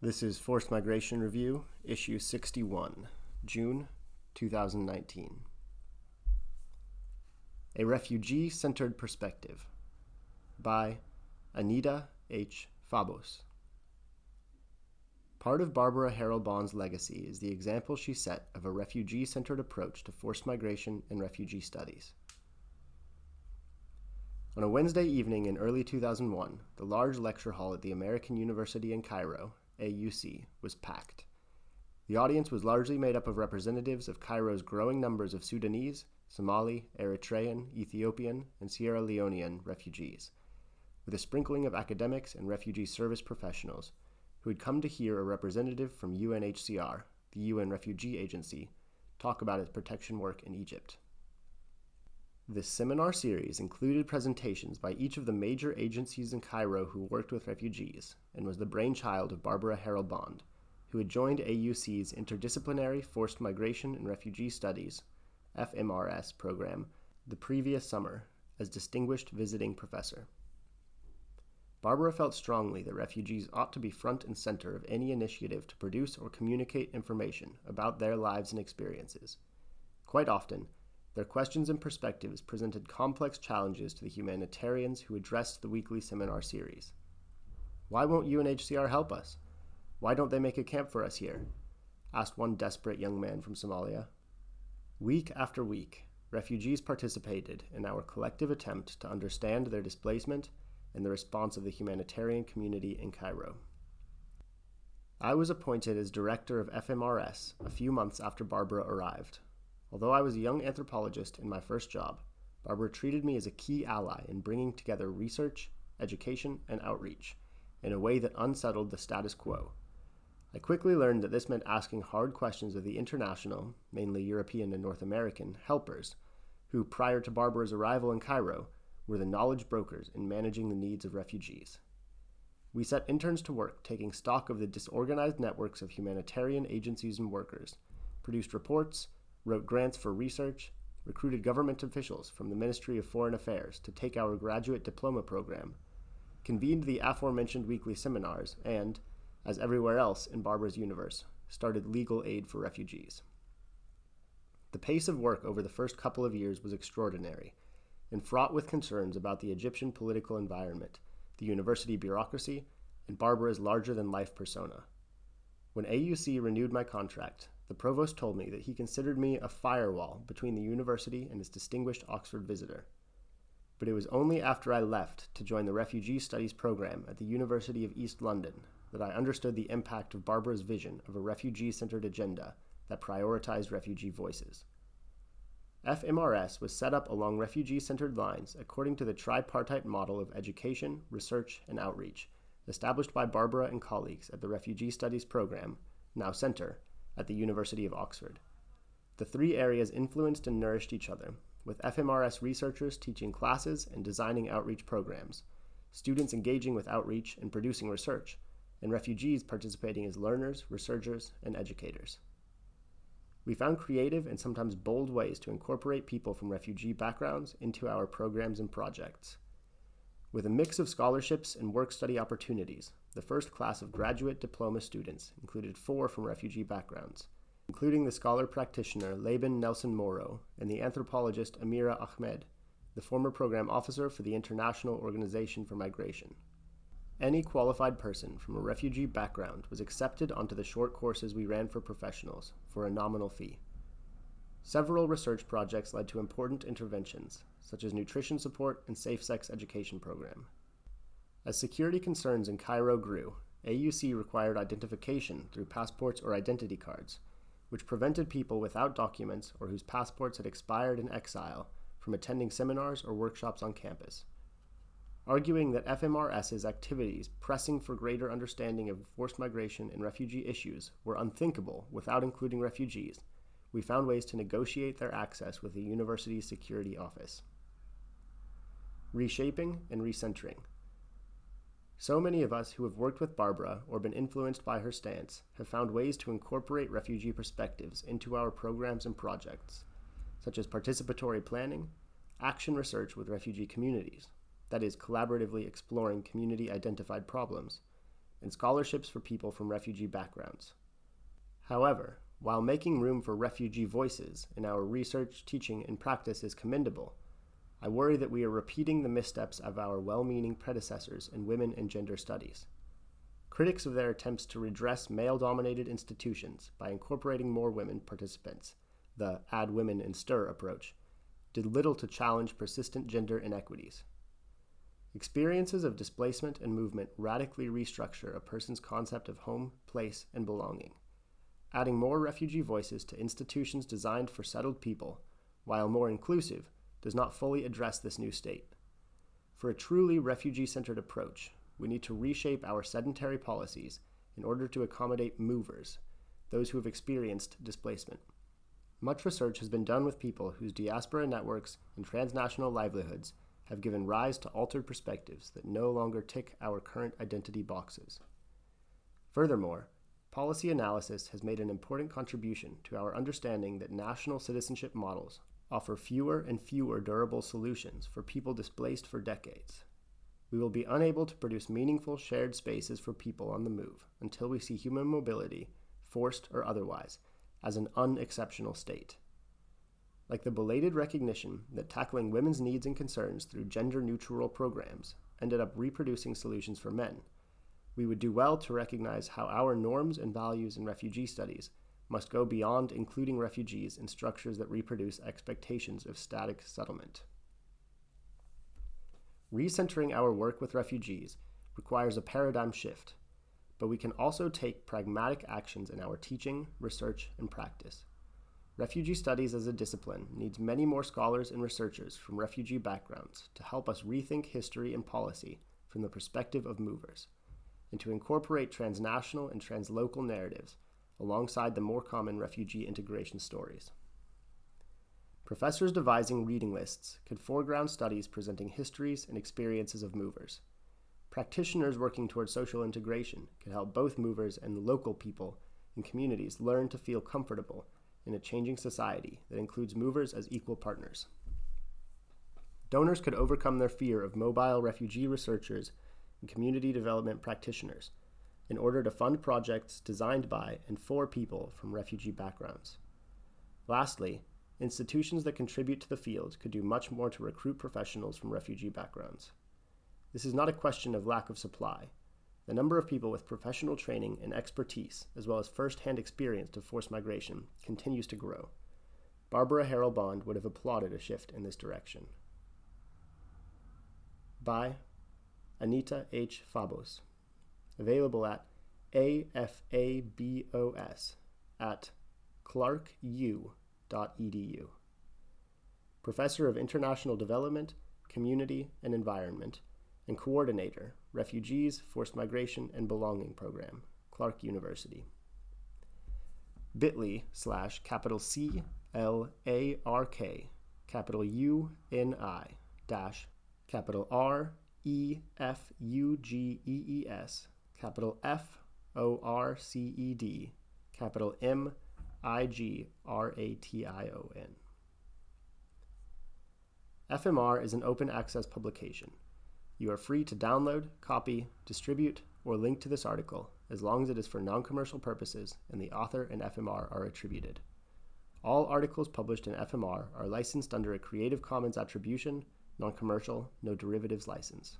This is Forced Migration Review, Issue 61, June 2019. A Refugee Centered Perspective by Anita H. Fabos. Part of Barbara Harrell-Bond's legacy is the example she set of a refugee centered approach to forced migration and refugee studies. On a Wednesday evening in early 2001, the large lecture hall at the American University in Cairo AUC, was packed. The audience was largely made up of representatives of Cairo's growing numbers of Sudanese, Somali, Eritrean, Ethiopian, and Sierra Leonean refugees, with a sprinkling of academics and refugee service professionals who had come to hear a representative from UNHCR, the UN Refugee Agency, talk about its protection work in Egypt. This seminar series included presentations by each of the major agencies in Cairo who worked with refugees and was the brainchild of Barbara Harrell-Bond, who had joined AUC's Interdisciplinary Forced Migration and Refugee Studies FMRS program the previous summer as distinguished visiting professor. Barbara felt strongly that refugees ought to be front and center of any initiative to produce or communicate information about their lives and experiences. Quite often, their questions and perspectives presented complex challenges to the humanitarians who addressed the weekly seminar series. Why won't UNHCR help us? Why don't they make a camp for us here? asked one desperate young man from Somalia. Week after week, refugees participated in our collective attempt to understand their displacement and the response of the humanitarian community in Cairo. I was appointed as director of FMRS a few months after Barbara arrived. Although I was a young anthropologist in my first job, Barbara treated me as a key ally in bringing together research, education, and outreach in a way that unsettled the status quo. I quickly learned that this meant asking hard questions of the international, mainly European and North American, helpers, who, prior to Barbara's arrival in Cairo, were the knowledge brokers in managing the needs of refugees. We set interns to work taking stock of the disorganized networks of humanitarian agencies and workers, produced reports, wrote grants for research, recruited government officials from the Ministry of Foreign Affairs to take our graduate diploma program, convened the aforementioned weekly seminars, and, as everywhere else in Barbara's universe, started legal aid for refugees. The pace of work over the first couple of years was extraordinary and fraught with concerns about the Egyptian political environment, the university bureaucracy, and Barbara's larger than life persona. When AUC renewed my contract, the provost told me that he considered me a firewall between the university and its distinguished Oxford visitor. But it was only after I left to join the Refugee Studies program at the University of East London that I understood the impact of Barbara's vision of a refugee centered agenda that prioritized refugee voices. FMRS was set up along refugee centered lines according to the tripartite model of education, research, and outreach established by Barbara and colleagues at the Refugee Studies program, now Center, at the University of Oxford. The three areas influenced and nourished each other, with FMRS researchers teaching classes and designing outreach programs, students engaging with outreach and producing research, and refugees participating as learners, researchers, and educators. We found creative and sometimes bold ways to incorporate people from refugee backgrounds into our programs and projects. With a mix of scholarships and work study opportunities, the first class of graduate diploma students included four from refugee backgrounds, including the scholar practitioner Leben Nelson Moro and the anthropologist Amira Ahmed, the former program officer for the International Organization for Migration. Any qualified person from a refugee background was accepted onto the short courses we ran for professionals for a nominal fee. Several research projects led to important interventions, such as nutrition support and safe sex education program. As security concerns in Cairo grew, AUC required identification through passports or identity cards, which prevented people without documents or whose passports had expired in exile from attending seminars or workshops on campus. Arguing that FMRS's activities pressing for greater understanding of forced migration and refugee issues were unthinkable without including refugees, we found ways to negotiate their access with the university's security office. Reshaping and recentering. So many of us who have worked with Barbara or been influenced by her stance have found ways to incorporate refugee perspectives into our programs and projects, such as participatory planning, action research with refugee communities, that is, collaboratively exploring community identified problems, and scholarships for people from refugee backgrounds. However, while making room for refugee voices in our research, teaching, and practice is commendable, I worry that we are repeating the missteps of our well meaning predecessors in women and gender studies. Critics of their attempts to redress male dominated institutions by incorporating more women participants, the add women and stir approach, did little to challenge persistent gender inequities. Experiences of displacement and movement radically restructure a person's concept of home, place, and belonging. Adding more refugee voices to institutions designed for settled people, while more inclusive, does not fully address this new state. For a truly refugee centered approach, we need to reshape our sedentary policies in order to accommodate movers, those who have experienced displacement. Much research has been done with people whose diaspora networks and transnational livelihoods have given rise to altered perspectives that no longer tick our current identity boxes. Furthermore, policy analysis has made an important contribution to our understanding that national citizenship models offer fewer and fewer durable solutions for people displaced for decades. We will be unable to produce meaningful shared spaces for people on the move until we see human mobility, forced or otherwise, as an unexceptional state. Like the belated recognition that tackling women's needs and concerns through gender neutral programs ended up reproducing solutions for men, we would do well to recognize how our norms and values in refugee studies must go beyond including refugees in structures that reproduce expectations of static settlement. Recentering our work with refugees requires a paradigm shift, but we can also take pragmatic actions in our teaching, research, and practice. Refugee studies as a discipline needs many more scholars and researchers from refugee backgrounds to help us rethink history and policy from the perspective of movers, and to incorporate transnational and translocal narratives alongside the more common refugee integration stories. Professors devising reading lists could foreground studies presenting histories and experiences of movers. Practitioners working towards social integration could help both movers and local people and communities learn to feel comfortable in a changing society that includes movers as equal partners. Donors could overcome their fear of mobile refugee researchers and community development practitioners in order to fund projects designed by and for people from refugee backgrounds. Lastly, institutions that contribute to the field could do much more to recruit professionals from refugee backgrounds. This is not a question of lack of supply. The number of people with professional training and expertise, as well as first hand experience of forced migration, continues to grow. Barbara Harrell Bond would have applauded a shift in this direction. By Anita H. Fabos available at afabos at clarku.edu. Professor of International Development, Community, and Environment, and Coordinator, Refugees, Forced Migration, and Belonging Program, Clark University. bit.ly slash capital C L A R K, capital U N I, dash, capital R E F U G E E S capital F O R C E D, capital M I G R A T I O N. FMR is an open access publication. You are free to download, copy, distribute, or link to this article as long as it is for non commercial purposes and the author and FMR are attributed. All articles published in FMR are licensed under a Creative Commons Attribution, non commercial, no derivatives license.